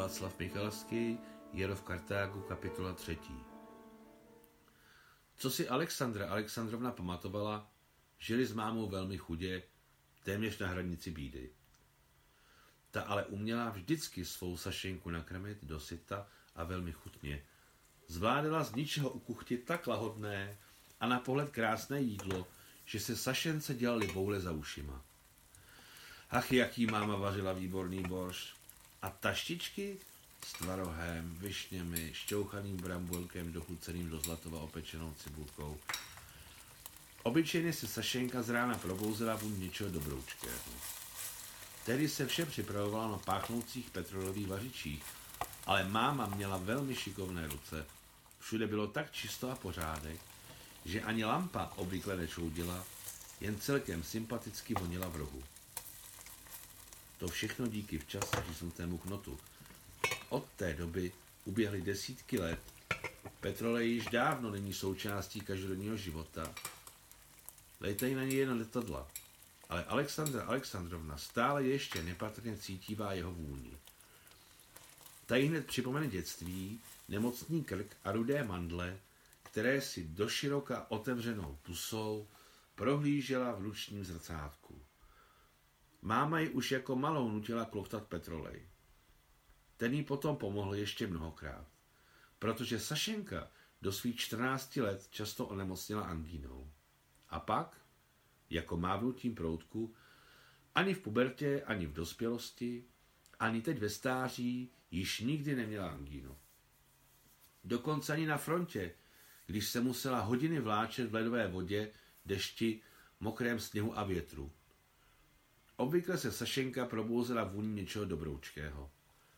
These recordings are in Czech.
Václav Michalský, Jero v Kartágu, kapitola 3. Co si Alexandra Alexandrovna pamatovala, žili s mámou velmi chudě, téměř na hranici bídy. Ta ale uměla vždycky svou Sašenku nakrmit do syta a velmi chutně. Zvládala z ničeho ukuchtit tak lahodné a na pohled krásné jídlo, že se Sašence dělali boule za ušima. Ach, jaký máma vařila výborný borš. A taštičky s tvarohem, višněmi, šťouchaným brambolkem, dochuceným do zlatova opečenou cibulkou. Obyčejně se Sašenka z rána probouzela vůň něčeho dobroučkého. Tehdy se vše připravovalo na páchnoucích petrolových vařičích, ale máma měla velmi šikovné ruce. Všude bylo tak čisto a pořádek, že ani lampa obvykle nečoudila, jen celkem sympaticky vonila v rohu. To všechno díky včas říznutému knotu. Od té doby uběhly desítky let. Petrolej již dávno není součástí každodenního života. Lejtají na něj jen letadla, ale Alexandra Alexandrovna stále ještě nepatrně cítívá jeho vůni. Tady hned připomene dětství, nemocný krk a rudé mandle, které si doširoka otevřenou pusou prohlížela v lučním zrcátku. Máma ji už jako malou nutila kloftat petrolej. Ten jí potom pomohl ještě mnohokrát, protože Sašenka do svých 14 let často onemocněla angínou. A pak, jako mávnutím proutku, ani v pubertě, ani v dospělosti, ani teď ve stáří již nikdy neměla angínu. Dokonce ani na frontě, když se musela hodiny vláčet v ledové vodě, dešti, mokrém sněhu a větru. Obvykle se Sašenka probouzela vůní něčeho dobroučkého.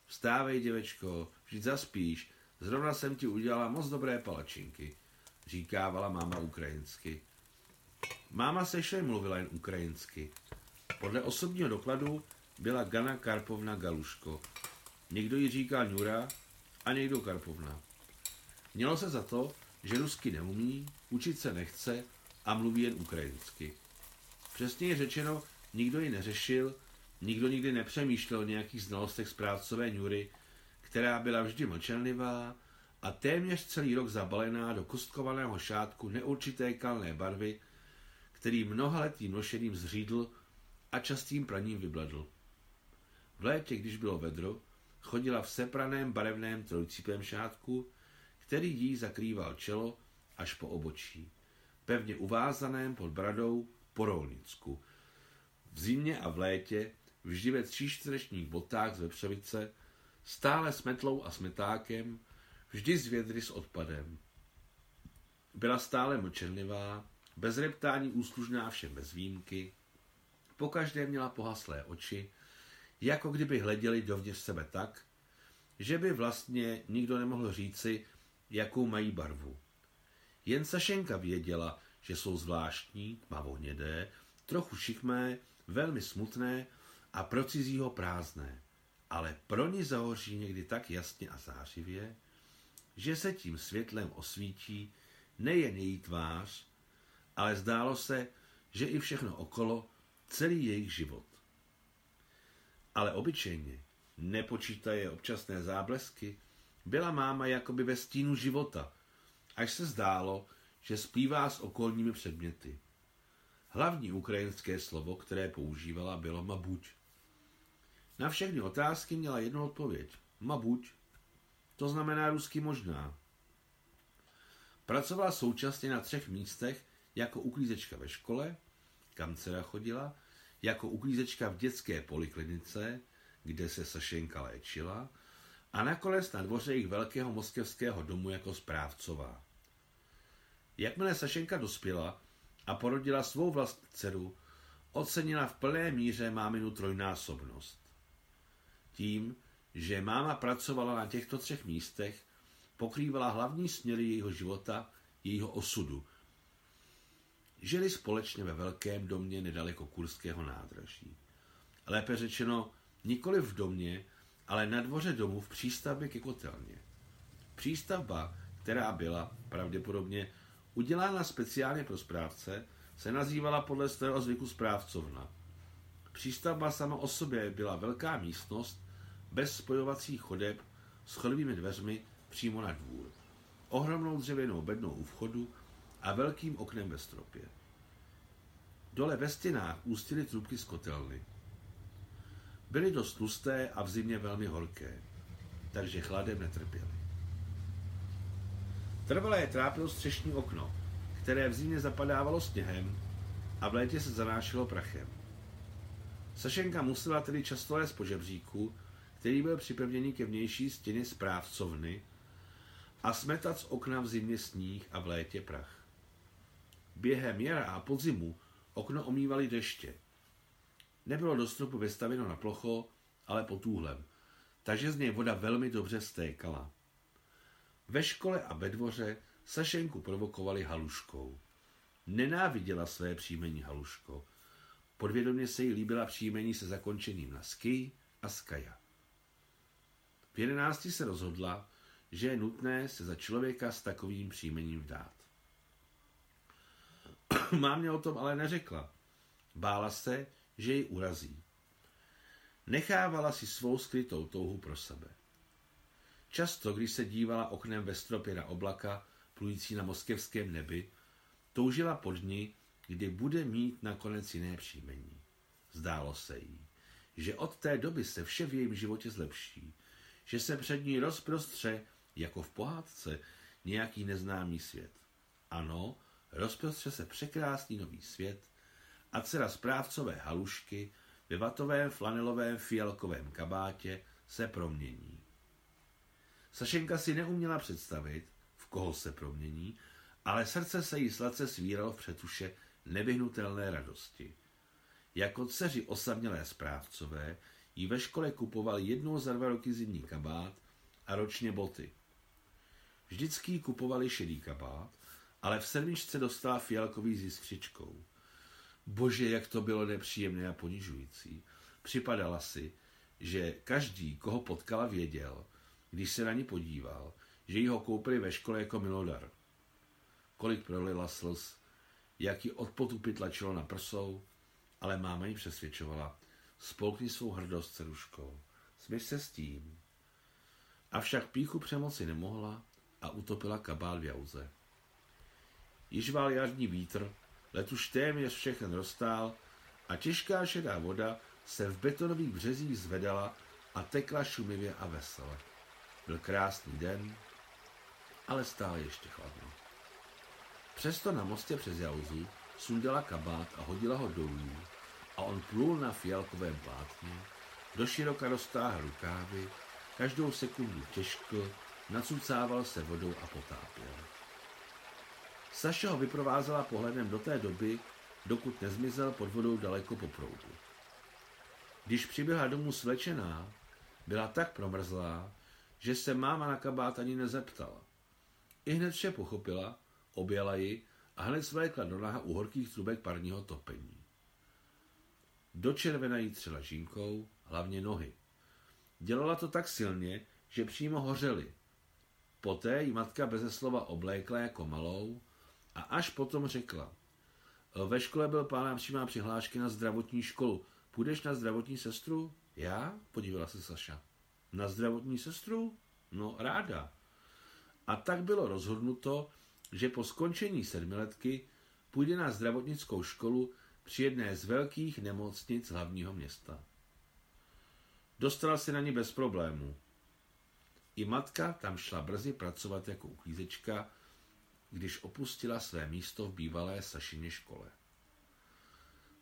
Vstávej, děvečko, vždyť zaspíš, zrovna jsem ti udělala moc dobré palačinky, říkávala máma ukrajinsky. Máma se ještě mluvila jen ukrajinsky. Podle osobního dokladu byla Gana Karpovna Galuško. Někdo ji říká Ňura a někdo Karpovna. Mělo se za to, že rusky neumí, učit se nechce a mluví jen ukrajinsky. Přesně řečeno, nikdo ji neřešil, nikdo nikdy nepřemýšlel o nějakých znalostech správcové ňury, která byla vždy mlčenlivá a téměř celý rok zabalená do kostkovaného šátku neurčité kalné barvy, který mnohaletým nošením zřídl a častým praním vybledl. V létě, když bylo vedro, chodila v sepraném barevném trojcípém šátku, který jí zakrýval čelo až po obočí, pevně uvázaném pod bradou po rolnicku. V zimě a v létě vždy ve tříčtverečních botách z vepřovice, stále s metlou a smetákem, vždy z vědry s odpadem. Byla stále mlčenlivá, bez reptání úslužná všem bez výjimky, pokaždé měla pohaslé oči, jako kdyby hleděli dovnitř sebe tak, že by vlastně nikdo nemohl říci, jakou mají barvu. Jen Sašenka věděla, že jsou zvláštní, tmavohnědé, trochu šikmé, velmi smutné a pro cizího prázdné, ale pro ní zahoří někdy tak jasně a zářivě, že se tím světlem osvítí nejen její tvář, ale zdálo se, že i všechno okolo, celý jejich život. Ale obyčejně, nepočítaje občasné záblesky, byla máma jakoby ve stínu života, až se zdálo, že splývá s okolními předměty. Hlavní ukrajinské slovo, které používala, bylo mabuť. Na všechny otázky měla jednu odpověď. Mabuť. To znamená rusky možná. Pracovala současně na třech místech jako uklízečka ve škole, kam dcera chodila, jako uklízečka v dětské poliklinice, kde se Sašenka léčila, a nakonec na dvoře jejich velkého moskevského domu jako správcová. Jakmile Sašenka dospěla a porodila svou vlastní dceru, ocenila v plné míře máminu trojnásobnost. Tím, že máma pracovala na těchto třech místech, pokrývala hlavní směry jejího života, jejího osudu. Žili společně ve velkém domě nedaleko Kurského nádraží. Lépe řečeno, nikoli v domě, ale na dvoře domu v přístavbě ke kotelně. Přístavba, která byla pravděpodobně udělána speciálně pro správce, se nazývala podle svého zvyku správcovna. Přístavba sama o sobě byla velká místnost, bez spojovacích chodeb s chodovými dveřmi přímo na dvůr, ohromnou dřevěnou bednou u vchodu a velkým oknem ve stropě. Dole ve stěnách ústily trubky z kotelny. Byly dost tlusté a v zimě velmi horké, takže chladem netrpěly. Trvalé je trápilo střešní okno, které v zimě zapadávalo sněhem a v létě se zanášelo prachem. Sašenka musela tedy často lézt po žebříku, který byl připevněný ke vnější stěně správcovny a smetat z okna v zimě sníh a v létě prach. Během jara a podzimu okno omývali deště. Nebylo do stropu vystaveno na plocho, ale pod úhlem, takže z něj voda velmi dobře stékala. Ve škole a ve dvoře Sašenku provokovali haluškou. Nenáviděla své příjmení haluško. Podvědomě se jí líbila příjmení se zakončením na sky a skaja. V jedenácti se rozhodla, že je nutné se za člověka s takovým příjmením vdát. Mámě o tom ale neřekla. Bála se, že ji urazí. Nechávala si svou skrytou touhu pro sebe. Často, když se dívala oknem ve stropě na oblaka, plující na moskevském nebi, toužila po dni, kdy bude mít nakonec jiné příjmení. Zdálo se jí, že od té doby se vše v jejím životě zlepší, že se před ní rozprostře, jako v pohádce, nějaký neznámý svět. Ano, rozprostře se překrásný nový svět a dcera správcové halušky ve vatovém flanelovém fialkovém kabátě se promění. Sašenka si neuměla představit, v koho se promění, ale srdce se jí sladce svíralo v přetuše nevyhnutelné radosti. Jako dceři osamělé správcové jí ve škole kupovali jednou za dva roky zimní kabát a ročně boty. Vždycky kupovali šedý kabát, ale v sedmičce dostala fialkový s jiskřičkou. Bože, jak to bylo nepříjemné a ponižující. Připadala si, že každý, koho potkala, věděl, když se na ní podíval, že jí ho koupili ve škole jako milodar. Kolik prolila slz, jak ji od potupy tlačilo na prsou, ale máma ji přesvědčovala, spolkni svou hrdost ceruškou, smyš se s tím. Avšak píchu přemoci nemohla a utopila kabál v jauze. Již vál jarní vítr, let už téměř všechen roztál a těžká šedá voda se v betonových březích zvedala a tekla šumivě a vesele. Byl krásný den, ale stále ještě chladno. Přesto na mostě přes Jauzu sundala kabát a hodila ho dolů a on plul na fialkovém plátně, do široka roztáhl rukávy, každou sekundu těžko, nacucával se vodou a potápěl. Saša ho vyprovázela pohledem do té doby, dokud nezmizel pod vodou daleko po proudu. Když přiběhla domů svlečená, byla tak promrzlá, že se máma na kabát ani nezeptala. I hned vše pochopila, objela ji a hned svlékla do naha u horkých trubek parního topení. Do červena jí třela žínkou, hlavně nohy. Dělala to tak silně, že přímo hořely. Poté jí matka beze slova oblékla jako malou a až potom řekla. Ve škole byl pána přímá přihlášky na zdravotní školu. Půjdeš na zdravotní sestru? Já? Podívala se Saša. Na zdravotní sestru? No, ráda. A tak bylo rozhodnuto, že po skončení sedmiletky půjde na zdravotnickou školu při jedné z velkých nemocnic hlavního města. Dostala se na ní bez problémů. I matka tam šla brzy pracovat jako uklízečka, když opustila své místo v bývalé Sašině škole.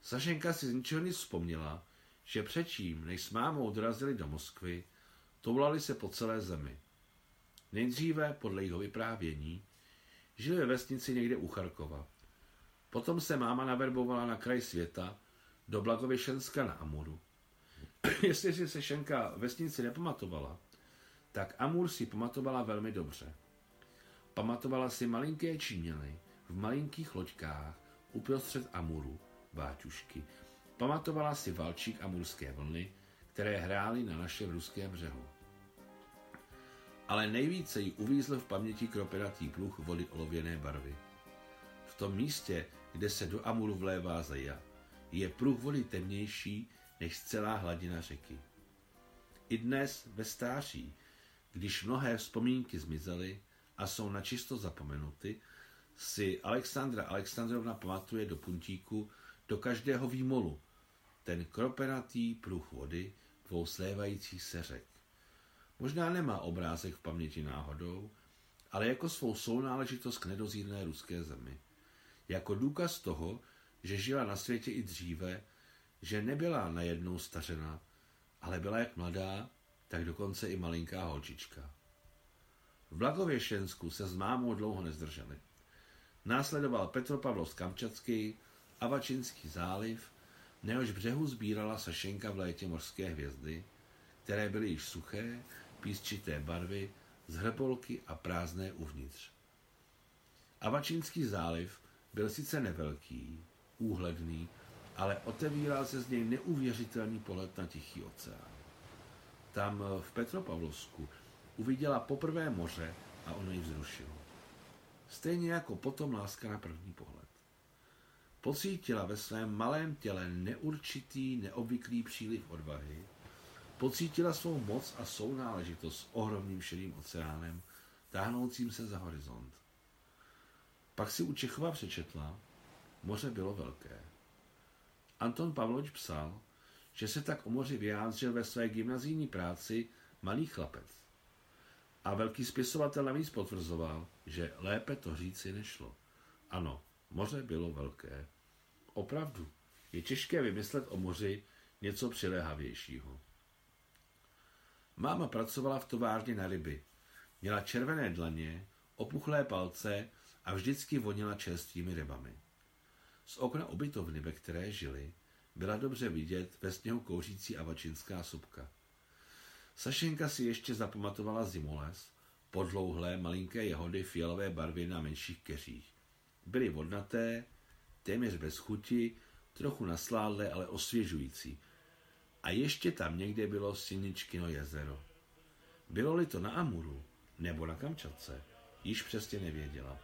Sašenka si z ničeho nic vzpomněla, že předtím, než s mámou dorazili do Moskvy, toulali se po celé zemi. Nejdříve, podle jeho vyprávění, žili ve vesnici někde u Charkova. Potom se máma naverbovala na kraj světa, do Blagověšenska na Amuru. Jestli si se Šenka vesnici nepamatovala, tak Amur si pamatovala velmi dobře. Pamatovala si malinké Číňany v malinkých loďkách uprostřed Amuru, váťušky. Pamatovala si valčík amurské vlny, které hrály na našem ruském břehu. Ale nejvíce jí uvízl v paměti kropinatý pluch vody olověné barvy. V tom místě, kde se do Amuru vlévá Zaja, je pruh vody temnější než celá hladina řeky. I dnes ve stáří, když mnohé vzpomínky zmizely a jsou načisto zapomenuty, si Alexandra Alexandrovna pamatuje do puntíku do každého výmolu ten kropenatý pruh vody dvou slévajících se řek. Možná nemá obrázek v paměti náhodou, ale jako svou sounáležitost k nedozírné ruské zemi. Jako důkaz toho, že žila na světě i dříve, že nebyla najednou stařena, ale byla jak mladá, tak dokonce i malinká holčička. V Blagověšensku se s mámou dlouho nezdrželi. Následoval Petropavlov Kamčatský, Avačinský záliv, nehož břehu sbírala Sašenka v létě mořské hvězdy, které byly již suché, písčité barvy, z hrbolky a prázdné uvnitř. Avačínský záliv byl sice nevelký, úhledný, ale otevíral se z něj neuvěřitelný pohled na Tichý oceán. Tam v Petropavlovsku uviděla poprvé moře a ono ji vzrušilo. Stejně jako potom láska na první pohled. Pocítila ve svém malém těle neurčitý, neobvyklý příliv odvahy, pocítila svou moc a sounáležitost s ohromným šedým oceánem, táhnoucím se za horizont. Pak si u Čechova přečetla, moře bylo velké. Anton Pavlovič psal, že se tak o moři vyjádřil ve své gymnazijní práci Malý chlapec. A velký spisovatel navíc potvrzoval, že lépe to říci nešlo. Ano, moře bylo velké. Opravdu, je těžké vymyslet o moři něco přiléhavějšího. Máma pracovala v továrně na ryby. Měla červené dlaně, opuchlé palce a vždycky vonila čerstvými rybami. Z okna obytovny, ve které žili, byla dobře vidět ve sněhu kouřící avačinská supka. Sašenka si ještě zapamatovala zimoles, podlouhlé malinké jehody fialové barvy na menších keřích. Byly vodnaté, téměř bez chuti, trochu nasládlé, ale osvěžující. A ještě tam někde bylo Siničkino jezero. Bylo-li to na Amuru nebo na Kamčatce, již přesně nevěděla.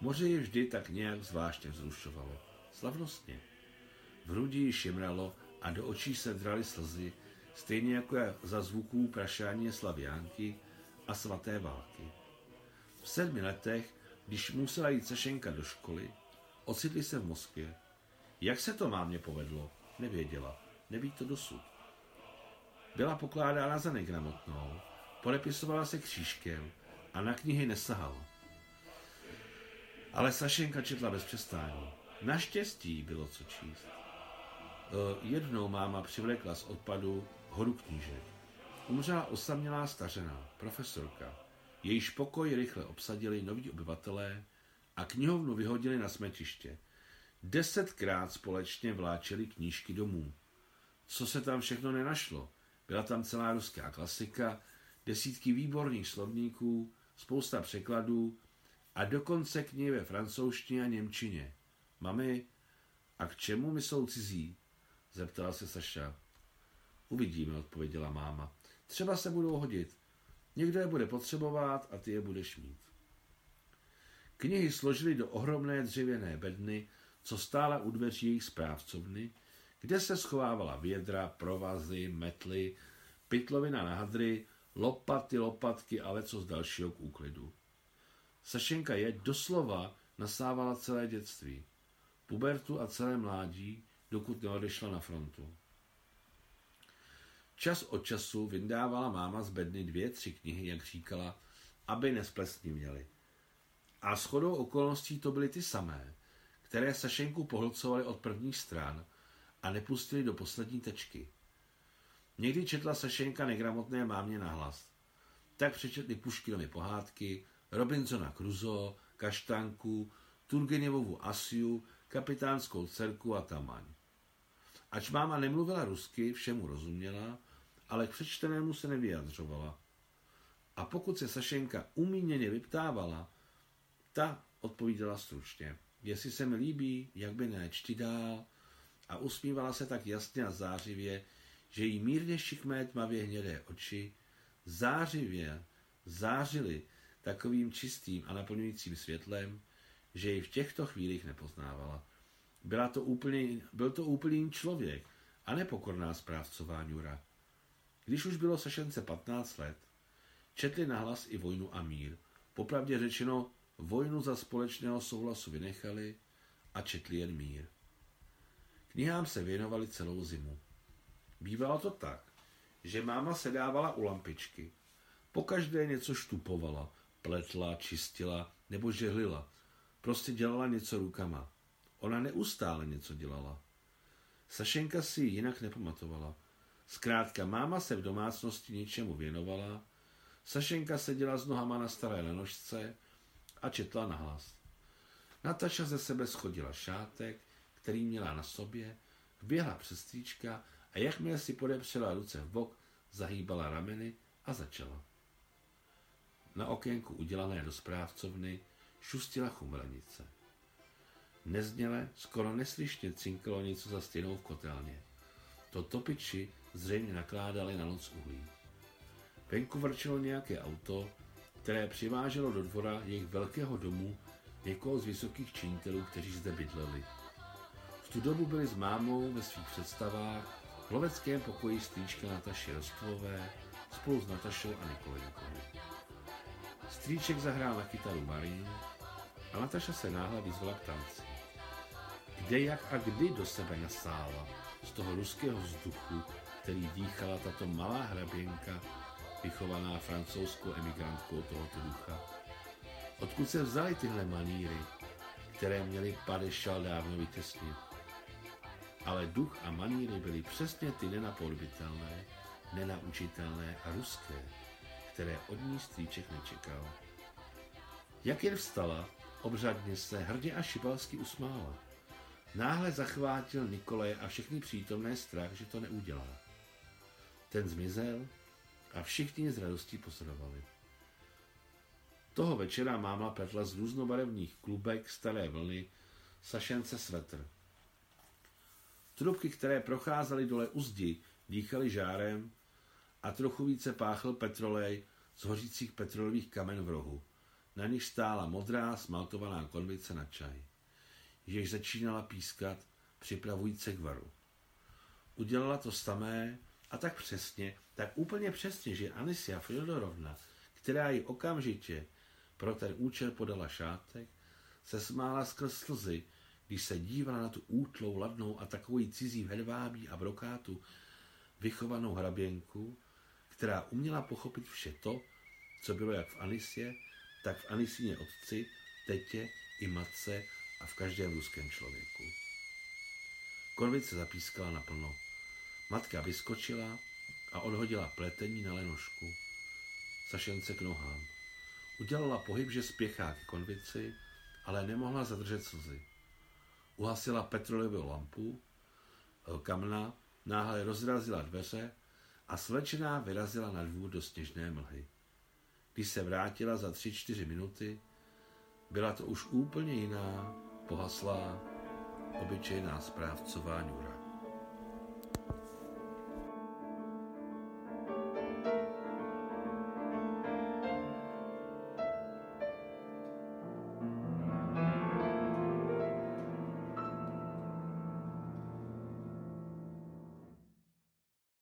Moře je vždy tak nějak zvláštně vzrušovalo. Slavnostně. V hrudi ji šimralo a do očí se draly slzy, stejně jako za zvuků prašání slaviánky a svaté války. V sedmi letech, když musela jít Sašenka do školy, ocitli se v Moskvě. Jak se to mámě povedlo, nevěděla, neví to dosud. Byla pokládána za negramotnou, podepisovala se křížkem a na knihy nesahala. Ale Sašenka četla bez přestání. Naštěstí bylo co číst. E, jednou máma přivlekla z odpadu horu knížek. Umřela osamělá stařená, profesorka. Jejíž pokoj rychle obsadili noví obyvatelé a knihovnu vyhodili na smetiště. Desetkrát společně vláčeli knížky domů. Co se tam všechno nenašlo? Byla tam celá ruská klasika, desítky výborných slovníků, spousta překladů a dokonce knihy ve francouzštině a němčině. Mami, a k čemu mi jsou cizí? Zeptala se Saša. Uvidíme, odpověděla máma. Třeba se budou hodit. Někdo je bude potřebovat a ty je budeš mít. Knihy složili do ohromné dřevěné bedny, co stála u dveří jejich správcovny, kde se schovávala vědra, provazy, metly, pytlovina na hadry, lopaty, lopatky a co z dalšího k úklidu. Sašenka je doslova nasávala celé dětství, pubertu a celé mládí, dokud neodešla na frontu. Čas od času vyndávala máma z bedny dvě, tři knihy, jak říkala, aby nesplesní měli. A shodou okolností to byly ty samé, které Sašenku pohlcovaly od prvních stran a nepustili do poslední tečky. Někdy četla Sašenka negramotné mámě na hlas. Tak přečetli Puškinovy pohádky, Robinsona Crusoe, Kaštanku, Turgenevovu Asiu, kapitánskou dcerku a Tamaň. Ač máma nemluvila rusky, všemu rozuměla, ale k přečtenému se nevyjadřovala. A pokud se Sašenka umíněně vyptávala, ta odpovídala stručně. Jestli se mi líbí, jak by ne, čti dál. A usmívala se tak jasně a zářivě, že jí mírně šikmé tmavě hnědé oči zářivě zářily takovým čistým a naplňujícím světlem, že ji v těchto chvílích nepoznávala. Byla to úplně, byl to úplný člověk a nepokorná správcová ňura. Když už bylo Sašence 15 let, četli nahlas i vojnu a mír. Popravdě řečeno, vojnu za společného souhlasu vynechali a četli jen mír. Knihám se věnovali celou zimu. Bývalo to tak, že máma se dávala u lampičky. Pokaždé něco štupovala, pletla, čistila nebo žehlila. Prostě dělala něco rukama. Ona neustále něco dělala. Sašenka si ji jinak nepamatovala. Zkrátka, máma se v domácnosti něčemu věnovala, Sašenka seděla s nohama na staré lenožce a četla nahlas. Nataša ze sebe schodila šátek, který měla na sobě, vběhla přes stříčka a jakmile si podepřela ruce v bok, zahýbala rameny a začala. Na okénku udělané do správcovny šustila chumranice. Nezněle, skoro neslyšně cinkalo něco za stěnou v kotelně. To topiči zřejmě nakládali na noc uhlí. Venku vrčelo nějaké auto, které přiváželo do dvora jejich velkého domu někoho z vysokých činitelů, kteří zde bydleli. V tu dobu byli s mámou ve svých představách v loveckém pokoji strýčka Nataši Rostovové spolu s Natašou a Nikolenkou. Strýček zahrál na kytaru Marín a Nataša se náhle vyzvala k tanci. Kde, jak a kdy do sebe nasála z toho ruského vzduchu, který dýchala tato malá hraběnka, vychovaná francouzskou emigrantkou tohoto ducha. Odkud se vzaly tyhle maníry, které měly Padešal dávno vytěsnit? Ale duch a maníry byly přesně ty nenapodobitelné, nenaučitelné a ruské, které od ní strýček nečekal. Jak jen vstala, obřadně se hrdě a šibalsky usmála. Náhle zachvátil Nikolaje a všechny přítomné strach, že to neudělá. Ten zmizel a všichni z radostí pozorovali. Toho večera máma petla z různobarevných klubek staré vlny sašence svetr. Trubky, které procházely dole uzdi, dýchaly žárem a trochu více páchl petrolej z hořících petrolových kamen v rohu. Na nich stála modrá smaltovaná konvice na čaj. Jež začínala pískat, připravující k varu. Udělala to samé a tak přesně, tak úplně přesně, že Anisia Fyodorovna, která ji okamžitě pro ten účel podala šátek, se smála skrz slzy, když se dívala na tu útlou, ladnou a takový cizí v hedvábí a brokátu vychovanou hraběnku, která uměla pochopit vše to, co bylo jak v Anisie, tak v Anisíně otci, tetě i matce a v každém ruském člověku. Konvice zapískala naplno. Matka vyskočila a odhodila pletení na lenošku. Sašence k nohám. Udělala pohyb, že spěchá k konvici, ale nemohla zadržet slzy. Uhasila petrolejovou lampu, kamna, náhle rozrazila dveře a slečená vyrazila na dvůr do sněžné mlhy. Když se vrátila za tři, čtyři minuty, byla to už úplně jiná, pohaslá, obyčejná správcová ňura.